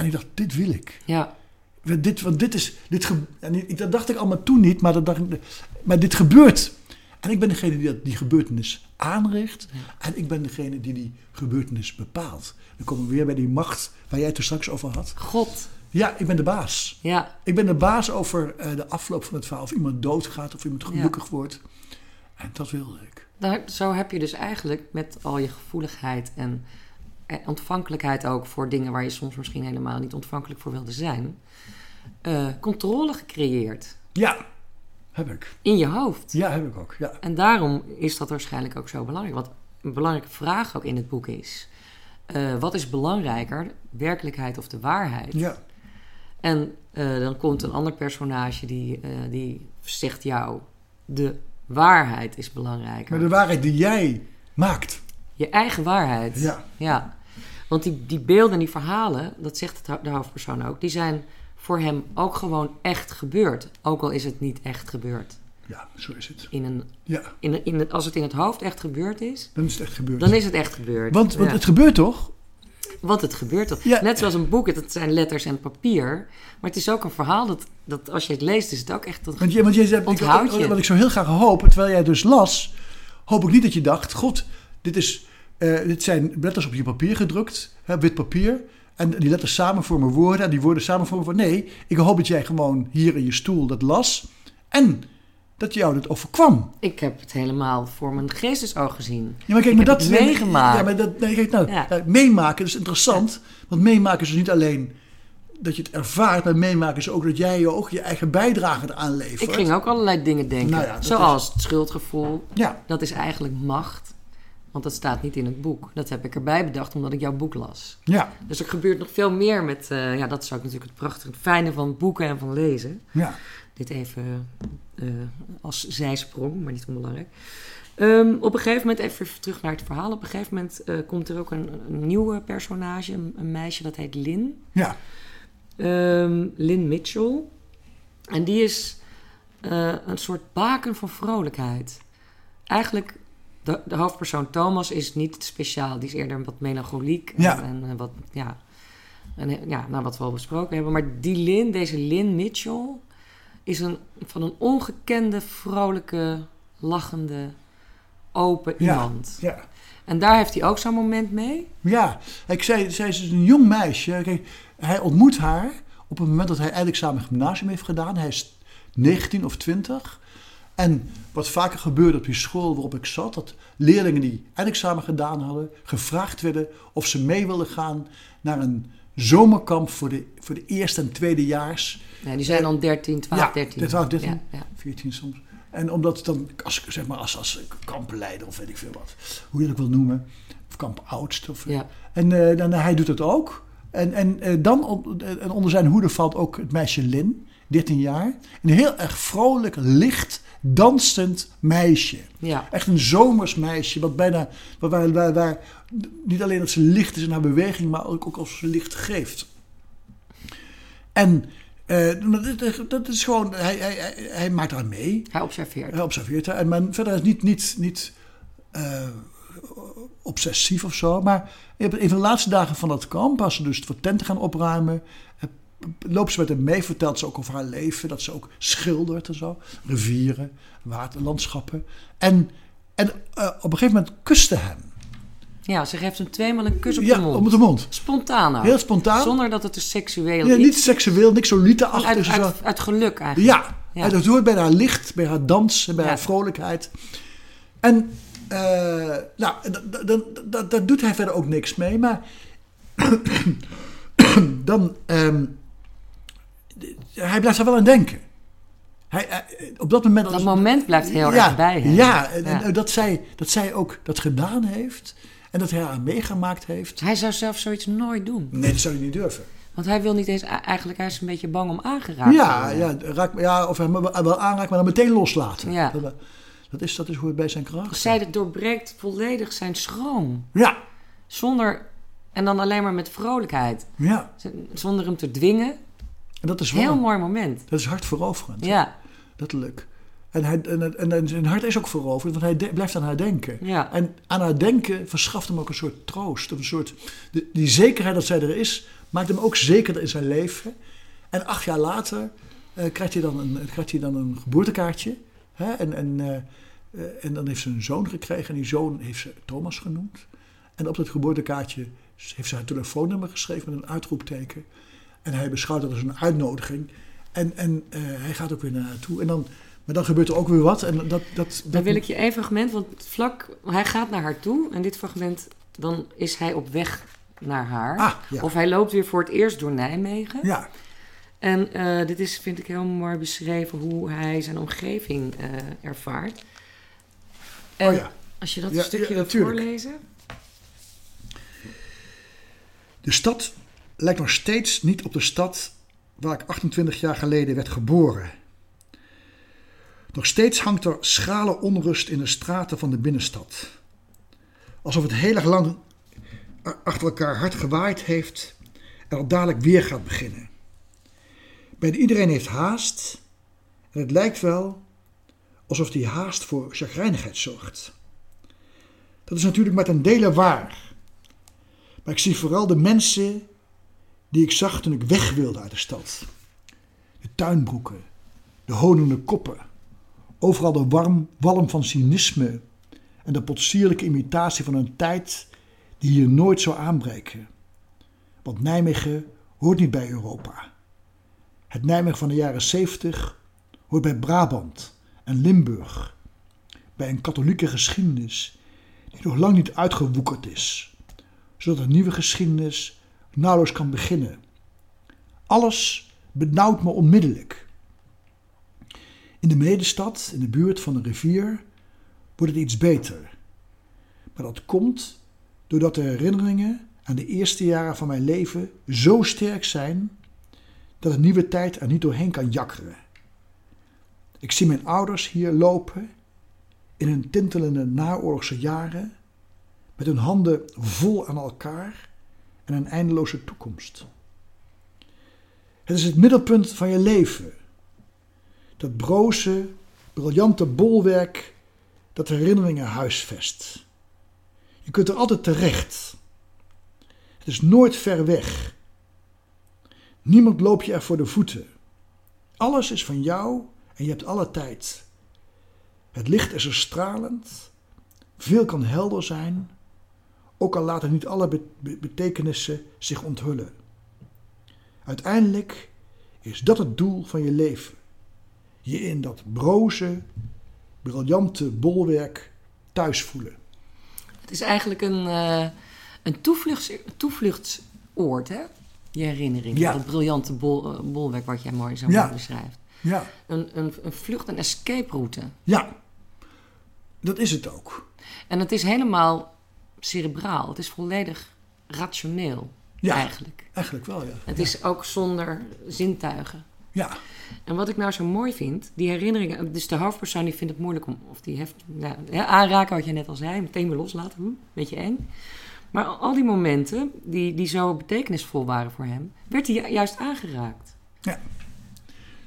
En ik dacht, dit wil ik. Ja, Want Dit, want dit is. Dit ge- en ik, dat dacht ik allemaal toen niet, maar, dat dacht ik, maar dit gebeurt. En ik ben degene die dat, die gebeurtenis aanricht. En ik ben degene die die gebeurtenis bepaalt. Dan komen we weer bij die macht waar jij het er straks over had. God. Ja, ik ben de baas. Ja, Ik ben de baas over eh, de afloop van het verhaal. Of iemand doodgaat of iemand gelukkig wordt. En dat wilde ik. daar, zo heb je dus eigenlijk met al je gevoeligheid en ontvankelijkheid ook voor dingen waar je soms misschien helemaal niet ontvankelijk voor wilde zijn, eh, controle gecreëerd Ja, heb ik. in je hoofd. Ja, heb ik ook. Ja. En daarom is dat waarschijnlijk ook zo belangrijk. Wat een belangrijke vraag ook in het boek is: eh, wat is belangrijker, werkelijkheid of de waarheid? Ja. En eh, dan komt een ander personage die, eh, die zegt jou: de waarheid is belangrijker. Maar de waarheid die jij maakt. Je eigen waarheid. Ja. Ja. Want die, die beelden en die verhalen, dat zegt de hoofdpersoon ook, die zijn voor hem ook gewoon echt gebeurd. Ook al is het niet echt gebeurd. Ja, zo is het. In een, Ja, in een, in het, als het in het hoofd echt gebeurd is, dan is het echt gebeurd. dan is het echt gebeurd. want, want Ja. het gebeurt toch? Want het gebeurt toch. Ja. Net zoals een boek, het het zijn letters en papier. Maar het is ook een verhaal dat, dat als je het leest, is het ook echt... Dat, Want, je, want jij zei, Onthoud ik, je. wat ik zo heel graag hoop, terwijl jij dus las, hoop ik niet dat je dacht, god, dit, is, eh, dit zijn letters op je papier gedrukt, hè, wit papier. En die letters samen vormen woorden en die woorden samen vormen woorden. Nee, ik hoop dat jij gewoon hier in je stoel dat las en dat jou dat overkwam. Ik heb het helemaal voor mijn geestesoog gezien. Ja, maar kijk, Ik maar heb dat het meegemaakt. Ja, maar dat, nee, kijk, nou, Ja. nou, meemaken is interessant. Want meemaken is dus niet alleen dat je het ervaart, maar meemaken is ook dat jij je ook je eigen bijdrage eraan levert. Ik ging ook allerlei dingen denken. Nou ja, zoals het schuldgevoel. Ja, Dat is eigenlijk macht. Want dat staat niet in het boek. Dat heb ik erbij bedacht omdat ik jouw boek las. ja, Dus er gebeurt nog veel meer met... eh, ja, dat is ook natuurlijk het prachtige, het fijne van boeken en van lezen. ja. Dit even eh, als zijsprong, maar niet onbelangrijk. Ehm, op een gegeven moment, even terug naar het verhaal. Op een gegeven moment eh, komt er ook een, een nieuwe personage, een, een meisje dat heet Lynn. ja. Ehm, Lynn Mitchell. En die is een soort baken van vrolijkheid. Eigenlijk, de, de hoofdpersoon Thomas is niet speciaal. Die is eerder wat melancholiek. En, Ja. en, wat, ja, en, ja, nou, wat we al besproken hebben. Maar die Lynn, deze Lynn Mitchell, is een, van een ongekende, vrolijke, lachende, open Ja. iemand. ja. En daar heeft hij ook zo'n moment mee. Ja, ik zei, zij is dus een jong meisje. Kijk, hij ontmoet haar op het moment dat hij eindexamen gymnasium heeft gedaan. Hij is 19 of 20. En wat vaker gebeurde op die school waarop ik zat, dat leerlingen die eindexamen gedaan hadden, gevraagd werden of ze mee wilden gaan naar een zomerkamp voor de, voor de eerste en tweedejaars. Ja, die zijn dan 13, 12, Ja, 13. 12, 13. Ja, ja. 14 soms. En omdat dan, als, zeg maar, als, als kampenleider of weet ik veel wat, hoe je dat wil noemen, kamp oudst. Of, Ja. En eh, dan, hij doet het ook. En, en, eh, dan en onder zijn hoede valt ook het meisje Lin, 13 jaar. Een heel erg vrolijk, licht, dansend meisje. Ja. Echt een zomers meisje, wat bijna, waar, waar, waar, waar niet alleen dat ze licht is in haar beweging, maar ook, ook als ze licht geeft. En eh, dat, dat is gewoon, hij, hij, hij, maakt daar mee. Hij observeert. Hij observeert haar. En verder is niet, niet, niet eh, obsessief of zo. Maar van de laatste dagen van dat kamp, als ze dus voor tenten gaan opruimen, loopt ze met hem mee, vertelt ze ook over haar leven, dat ze ook schildert en zo. Rivieren, waterlandschappen. En, en eh, op een gegeven moment kuste hem. Ja, ze geeft hem tweemaal een kus op ja, de mond. op de mond. Spontaan ook. Heel spontaan. Zonder dat het een seksueel Ja, is. niet seksueel, niks uit, zo. uit, uit geluk eigenlijk. Ja, Ja. en dat hoort bij haar licht, bij haar dans en bij Ja. haar vrolijkheid. En eh, nou, daar doet hij verder ook niks mee. Maar dan, ehm, hij blijft er wel aan denken. Hij, hij- op dat moment... Dat moment blijft heel ja, erg bij hem. Ja, en, en Ja. Dat, zij, dat zij ook dat gedaan heeft. En dat hij haar meegemaakt heeft. Hij zou zelf zoiets nooit doen. Nee, dat zou hij niet durven. Want hij wil niet eens... Eigenlijk, hij is een beetje bang om aangeraakt te Ja, worden. ja, raak, ja, of hem wel aanraken, maar dan meteen loslaten. Ja. Dat, dat, is, dat is hoe het bij zijn karakter Zij dat doorbreekt volledig zijn schroom. Ja, Zonder... En dan alleen maar met vrolijkheid. ja. Zonder hem te dwingen. En dat is wel, Heel mooi moment. dat is hartveroverend. Ja, Letterlijk. En, hij, en, en, en zijn hart is ook veroverend, want hij de- blijft aan haar denken. ja. En aan haar denken verschaft hem ook een soort troost. Of een soort, de- die zekerheid dat zij er is, maakt hem ook zekerder in zijn leven. En acht jaar later eh, krijgt, hij dan een, krijgt hij dan een geboortekaartje. Hè? En, en, eh, en dan heeft ze een zoon gekregen. En die zoon heeft ze Thomas genoemd. En op dat geboortekaartje heeft ze haar telefoonnummer geschreven met een uitroepteken. En hij beschouwt dat als een uitnodiging. En, en eh, hij gaat ook weer naar haar toe. En dan, maar dan gebeurt er ook weer wat. En dat, dat, dat, Dan wil ik je één fragment, want vlak... Hij gaat naar haar toe en dit fragment... Dan is hij op weg naar haar. Ah, ja. Of hij loopt weer voor het eerst door Nijmegen. Ja, En eh, dit is, vind ik, heel mooi beschreven hoe hij zijn omgeving eh, ervaart. En oh ja. als je dat Ja, stukje ja, wil natuurlijk. voorlezen. De stad lijkt nog steeds niet op de stad waar ik 28 jaar geleden werd geboren. Nog steeds hangt er schrale onrust in de straten van de binnenstad. Alsof het heel erg lang achter elkaar hard gewaaid heeft en al dadelijk weer gaat beginnen. Bijna iedereen heeft haast en het lijkt wel alsof die haast voor chagrijnigheid zorgt. Dat is natuurlijk maar ten dele waar. Maar ik zie vooral de mensen die ik zag toen ik weg wilde uit de stad. De tuinbroeken, de honende koppen, overal de warm, walm van cynisme en de potsierlijke imitatie van een tijd die hier nooit zou aanbreken. Want Nijmegen hoort niet bij Europa. Het Nijmegen van de jaren 70 hoort bij Brabant en Limburg, bij een katholieke geschiedenis die nog lang niet uitgewoekerd is zodat een nieuwe geschiedenis nauwelijks kan beginnen. Alles benauwt me onmiddellijk. In de medestad, in de buurt van de rivier, wordt het iets beter. Maar dat komt doordat de herinneringen aan de eerste jaren van mijn leven zo sterk zijn dat een nieuwe tijd er niet doorheen kan jakkeren. Ik zie mijn ouders hier lopen in hun tintelende naoorlogse jaren met hun handen vol aan elkaar en een eindeloze toekomst. Het is het middelpunt van je leven. Dat broze, briljante bolwerk dat herinneringen huisvest. Je kunt er altijd terecht. Het is nooit ver weg. Niemand loopt je er voor de voeten. Alles is van jou en je hebt alle tijd. Het licht is er stralend. Veel kan helder zijn ook al laten niet alle be- be- betekenissen zich onthullen. Uiteindelijk is dat het doel van je leven. Je in dat broze, briljante bolwerk thuis voelen. Het is eigenlijk een, eh, een toevluchts, toevluchtsoord, hè? Je herinnering. Ja. Dat briljante bol, eh, bolwerk wat jij mooi zo Ja. mooi beschrijft. Ja, Een, een, een vlucht- en escape route. ja, dat is het ook. En het is helemaal cerebraal. Het is volledig rationeel, Ja. eigenlijk. Eigenlijk wel, ja. Het ja. is ook zonder zintuigen. Ja, En wat ik nou zo mooi vind, die herinneringen... Dus de hoofdpersoon die vindt het moeilijk om... Of die heeft nou, ja, aanraken, wat je net al zei. Meteen weer loslaten. Hm, beetje eng. Maar al- die momenten die, die zo betekenisvol waren voor hem... werd hij ju- juist aangeraakt.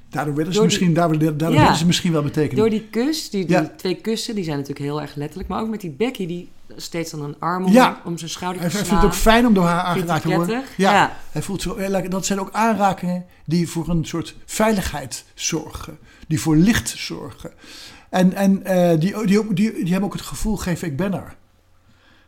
daardoor werden ze, die- misschien, daardoor, daardoor Ja. werden ze misschien wel betekenen. Door die kus, die, die Ja. twee kussen, die zijn natuurlijk heel erg letterlijk. Maar ook met die Becky, die steeds dan een arm om, Ja. om zijn schouder Hij te hij slaan. vindt het ook fijn om door haar aangeraakt hij te worden. Ja. Ja. Hij voelt zo, dat zijn ook aanrakingen die voor een soort veiligheid zorgen. Die voor licht zorgen. En, en eh, die, die, die, die hebben ook het gevoel geven, ik ben er.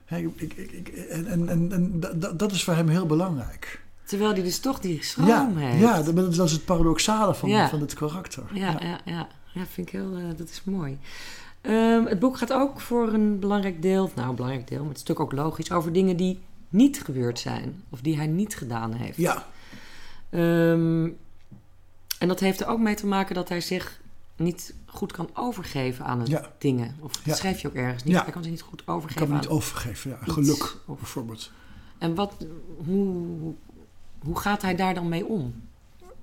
Ik, ik, ik, en en, en, dat, dat is voor hem heel belangrijk. Terwijl hij dus toch die schroom Ja, heeft. ja dat, is het paradoxale van, Ja. van het karakter. Ja, ja. ja, ja. vind ik heel, eh, dat is mooi. Ehm, het boek gaat ook voor een belangrijk deel, nou een belangrijk deel, maar het is natuurlijk ook logisch, over dingen die niet gebeurd zijn. Of die hij niet gedaan heeft. ja. Ehm, en dat heeft er ook mee te maken dat hij zich niet goed kan overgeven aan het Ja. dingen. Of dat Ja. schrijf je ook ergens niet. Ja. Hij kan zich niet goed Ik overgeven kan me aan niet overgeven. Ja. iets. Geluk, Of- bijvoorbeeld. En wat, hoe, hoe gaat hij daar dan mee om?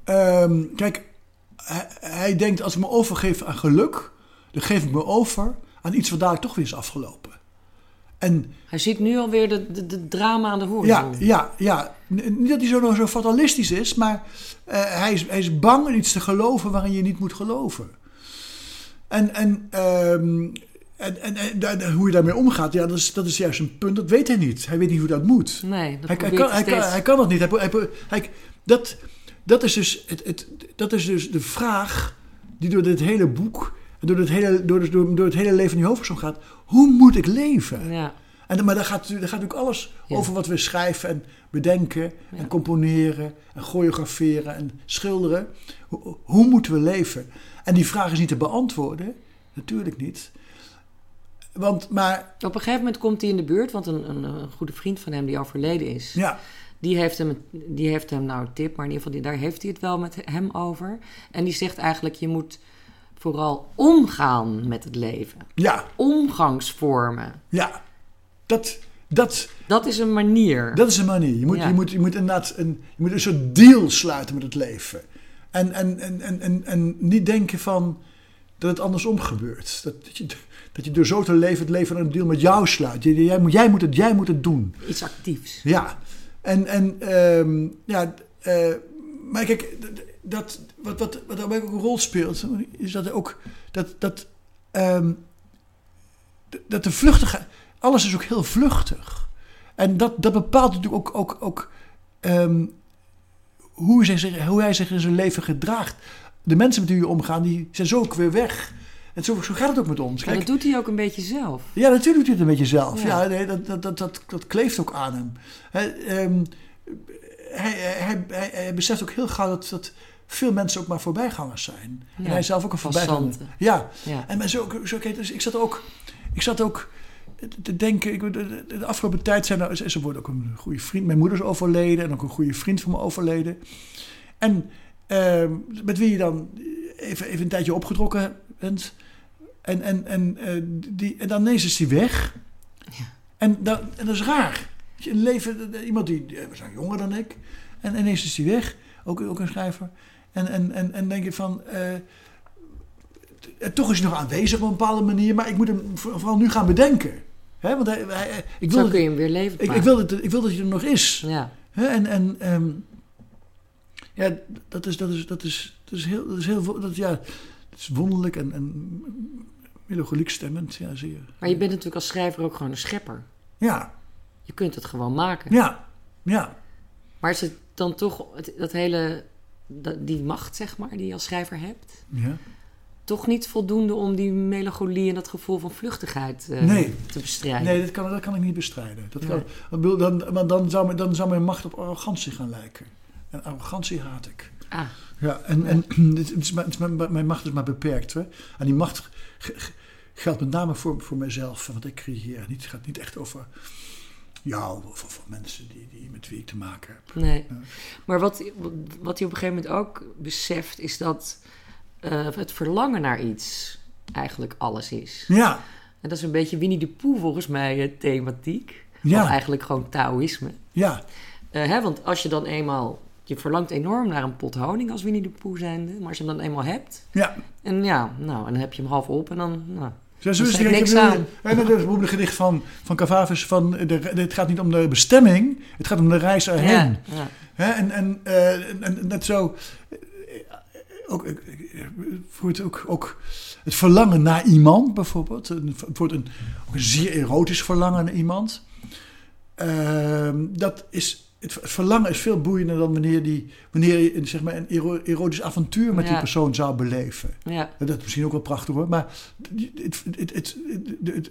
Ehm, kijk, hij, hij denkt als ik me overgeef aan geluk, dan geef ik me over aan iets wat dadelijk toch weer is afgelopen. En Hij ziet nu alweer de, de, de drama aan de ja, horizon. ja, ja. N- niet dat hij zo, zo fatalistisch is, maar eh, hij, is, hij is bang in iets te geloven waarin je niet moet geloven. En, en, ehm, en, en, en da- hoe je daarmee omgaat, ja, dat, is, dat is juist een punt, dat weet hij niet. Hij weet niet hoe dat moet. Nee, dat Hij, hij, kan, hij hij, kan, hij kan dat niet. Hij, hij, hij- dat, dat, is dus het, het, dat is dus de vraag die door dit hele boek, en door het hele, door, door, door het hele leven in je hoofd gaat. Hoe moet ik leven? Ja, En, maar daar gaat, daar gaat natuurlijk alles Ja. over wat we schrijven en bedenken Ja. en componeren en choreograferen en schilderen. Hoe, hoe moeten we leven? En die vraag is niet te beantwoorden. Natuurlijk niet. Want, maar op een gegeven moment komt hij in de buurt, want een, een, een goede vriend van hem die overleden is, ja, die, heeft hem, die heeft hem nou een tip, maar in ieder geval die, daar heeft hij het wel met hem over. En die zegt eigenlijk, je moet vooral omgaan met het leven. ja, Omgangsvormen. ja. Dat, dat, Dat is een manier. Dat is een manier. Je moet, Ja. je moet, je moet inderdaad een, je moet een soort deal sluiten met het leven. En, en, en, en, en, en niet denken van dat het andersom gebeurt. Dat, dat, je, dat je door zo te leven het leven een deal met jou sluit. Je- Jij, moet- jij, moet, het, jij moet het doen. Iets actiefs. Ja. En, en ehm, ja, eh, maar kijk, dat, wat, wat, wat daarbij ook een rol speelt, is dat er ook dat, dat, ehm, dat de vluchtigheid, alles is ook heel vluchtig. En dat, dat bepaalt natuurlijk ook, ook, ook ehm, hoe, hij zich, hoe hij zich in zijn leven gedraagt. De mensen met wie we omgaan, die zijn zo ook weer weg. En zo, zo gaat het ook met ons. Maar Kijk, dat doet hij ook een beetje zelf. ja, natuurlijk doet hij het een beetje zelf. Ja. Ja, nee, dat, dat, dat, dat, dat kleeft ook aan hem. Hij, ehm, hij, hij, hij, hij beseft ook heel gauw dat, dat veel mensen ook maar voorbijgangers zijn. Ja, En hij is zelf ook een voorbijganger. Ja, Ja. en zo, zo, dus ik zat ook, ik zat ook te denken, ik, de, de- afgelopen tijd zijn er, er wordt ook een goede vriend, mijn moeder is overleden en ook een goede vriend van me overleden. En ehm, met wie je dan even, even een tijdje opgetrokken bent. En, en, en, eh, die, en dan ineens is die weg. Ja. En, dat, en dat is raar. Een leven, iemand die, die was nou jonger dan ik. En ineens is die weg. Ook, ook een schrijver. En, en, en, en denk je van... t- toch is hij nog aanwezig op een bepaalde manier. Maar ik moet hem voor- vooral nu gaan bedenken. Hè, want hij, ik, wil Zo dat, kun je hem weer leven ik, ik, wil dat, ik wil dat hij er nog is. Ja. Hè, en en ehm, ja, dat is, dat is, dat is, dat is heel, dat is heel, dat, ja, het is wonderlijk en, en melancholiek stemmend. Ja, zie je. Maar je bent natuurlijk als schrijver ook gewoon een schepper. Ja, Je kunt het gewoon maken. ja, ja. Maar is het dan toch het, dat hele, dat, die macht, zeg maar, die je als schrijver hebt, ja. toch niet voldoende om die melancholie en dat gevoel van vluchtigheid eh, Nee. te bestrijden? Nee, dat kan, dat kan ik niet bestrijden. Dat kan, Nee. dan, maar dan, zou, mijn- dan zou mijn macht op arrogantie gaan lijken. En arrogantie haat ik. Ah, Ja, en, en het is het is maar- mijn macht is maar beperkt. Hè? En die macht geldt met name voor, voor mezelf, wat ik creëer. Niet, het gaat niet echt over jou of mensen die, die, met wie ik te maken heb. nee. Ja. Maar wat, wat hij op een gegeven moment ook beseft, is dat eh, het verlangen naar iets eigenlijk alles is. Ja, En dat is een beetje Winnie de Pooh volgens mij, eh, thematiek. Ja. Of eigenlijk gewoon Taoïsme. Ja, Eh, hè, want als je dan eenmaal... Je verlangt enorm naar een pot honing als Winnie de Pooh zijnde. Maar als je hem dan eenmaal hebt... ja. En ja, nou, en dan heb je hem half op en dan... Nou, Is zit het. niks aan. En dat is een gedicht van, van Cavafis van... De, het gaat niet om de bestemming, het gaat om de reis erheen. ja, en, en, eh, en, net zo... eh, Ook, eh, voor het, ook, ook het verlangen naar iemand bijvoorbeeld. Een- Voor een, ook een zeer erotisch verlangen naar iemand. Ehm, dat is... Het verlangen is veel boeiender dan wanneer, die, wanneer je een, zeg maar, een ero- erotisch avontuur met die persoon zou beleven. ja. Dat is misschien ook wel prachtig hoor, maar het, het, het, het, het- het-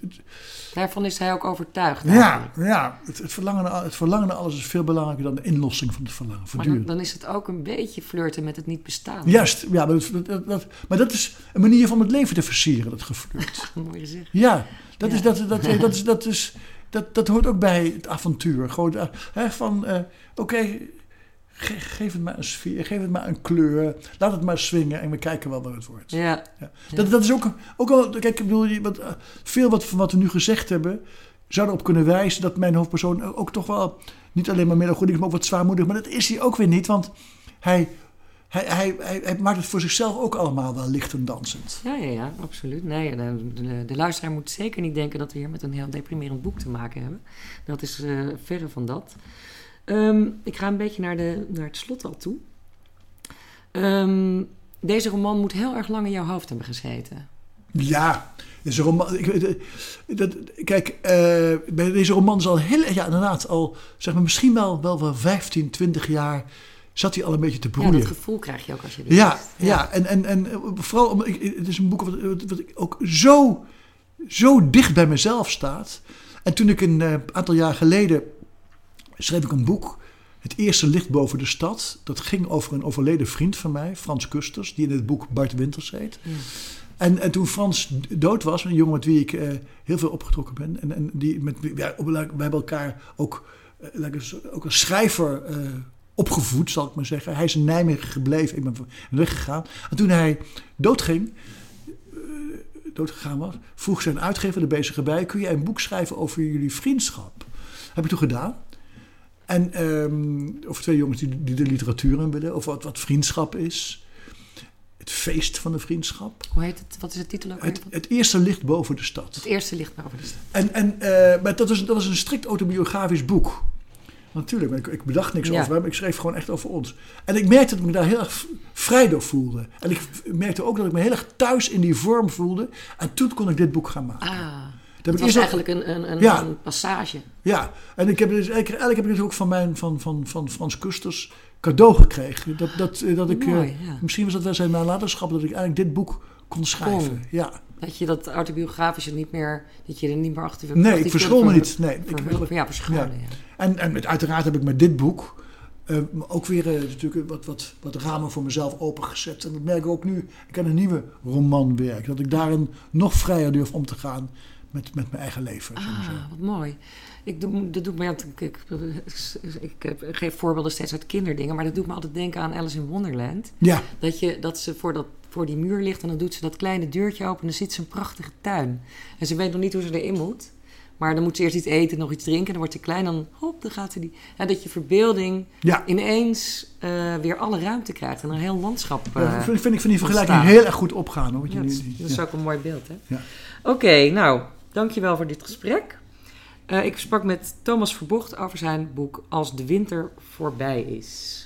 Daarvan is hij ook overtuigd ja, eigenlijk. ja het, het, verlangen naar, het verlangen naar alles is veel belangrijker dan de inlossing van het verlangen. Maar dan, dan is het ook een beetje flirten met het niet bestaan. Juist, ja, maar dat, dat, dat, maar dat is een manier van het leven te versieren, dat geflirt. Mooi gezegd. Ja, dat. Is, dat, dat, dat, is, dat, is, dat, dat hoort ook bij het avontuur. Gewoon eh, hè, van, eh, oké, ge- geef het maar een sfeer, geef het maar een kleur. Laat het maar swingen en we kijken wel wat het wordt. Ja, Ja. Dat, dat is ook, ook al, kijk, ik bedoel, wat, eh, veel wat, van wat we nu gezegd hebben, zou erop kunnen wijzen dat mijn hoofdpersoon ook toch wel niet alleen maar melancholiek, maar ook wat zwaarmoedig. Maar dat is hij ook weer niet, want hij, hij, hij, hij, hij maakt het voor zichzelf ook allemaal wel licht en dansend. ja, ja, ja absoluut. Nee, de, de, de luisteraar moet zeker niet denken dat we hier met een heel deprimerend boek te maken hebben. Dat is eh, verre van dat. Ehm, ik ga een beetje naar, de, naar het slot al toe. Ehm, deze roman moet heel erg lang in jouw hoofd hebben gezeten. Ja, deze roman. Ik, eh, dat, kijk, eh, bij deze roman is al heel, ja, inderdaad, al zeg maar misschien wel, wel, wel 15, 20 jaar zat hij al een beetje te Ja, broeien. dat gevoel krijg je ook als je dit Ja, ja. en, en, en vooral omdat ik, het is een boek wat, wat, ik ook zo, zo dicht bij mezelf staat. En toen ik een eh, aantal jaar geleden schreef ik een boek, Het eerste licht boven de stad. Dat ging over een overleden vriend van mij, Frans Kusters, die in het boek Bart Winters heet. Ja. En, en toen Frans dood was, een jongen met wie ik eh, heel veel opgetrokken ben. En, en die met, ja, we hebben elkaar ook, eens- ook als schrijver opgevoed, zal ik maar zeggen. Hij is in Nijmegen gebleven, ik ben weggegaan. En toen hij doodging, eh, doodgegaan was, vroeg zijn uitgever, de bezige bij, kun jij een boek schrijven over jullie vriendschap? Heb ik toen gedaan. En ehm, over twee jongens die, die de literatuur in willen, over wat, wat vriendschap is. Het feest van de vriendschap. Hoe heet het? Wat is de titel ook? Het, het eerste licht boven de stad. Het eerste licht boven de stad. En, en, eh, maar dat was, dat was een strikt autobiografisch boek. Natuurlijk, maar ik, ik bedacht niks Ja. over hem. Ik schreef gewoon echt over ons. En ik merkte dat ik me daar heel erg vrij door voelde. En ik merkte ook dat ik me heel erg thuis in die vorm voelde. En toen kon ik dit boek gaan maken. Ah, Dat was al- eigenlijk een, een, een, Ja. een passage. Ja, en ik heb dus, eigenlijk, eigenlijk heb ik het ook van, mijn, van, van, van Frans Kusters cadeau gekregen. Dat, dat, dat ik, eh, Mooi, ja. Misschien was dat wel zijn nalatenschap dat ik eigenlijk dit boek kon schrijven. Kon. Ja. Dat je dat autobiografische niet meer, dat je er niet meer achter Nee, achter ik verschool me niet. Nee, ik, ver- ja, verscholen, ja. En, en met, uiteraard heb ik met dit boek eh, ook weer eh, natuurlijk wat, wat, wat ramen voor mezelf opengezet. En dat merk ik ook nu. Ik aan een nieuwe romanwerk. Dat ik daarin nog vrijer durf om te gaan met, met mijn eigen leven. Ah, wat mooi. Ik doe, dat doet me, ja, ik, ik, geef voorbeelden steeds uit kinderdingen, maar dat doet me altijd denken aan Alice in Wonderland. Ja, Dat, je, dat ze voor, dat, voor die muur ligt en dan doet ze dat kleine deurtje open en dan ziet ze een prachtige tuin. En ze weet nog niet hoe ze erin moet. Maar dan moet ze eerst iets eten, nog iets drinken. Dan wordt ze klein, dan hop, dan gaat ze die... Ja, dat je verbeelding ja. ineens eh, weer alle ruimte krijgt en een heel landschap Ja, eh, vind, vind ik van die vergelijking ontstaan. heel erg goed opgaan. Hoor, wat je nu, dat, is, ook een mooi beeld, hè? Ja. Oké, nou, dankjewel voor dit gesprek. Eh, ik sprak met Thomas Verbocht over zijn boek Als de winter voorbij is.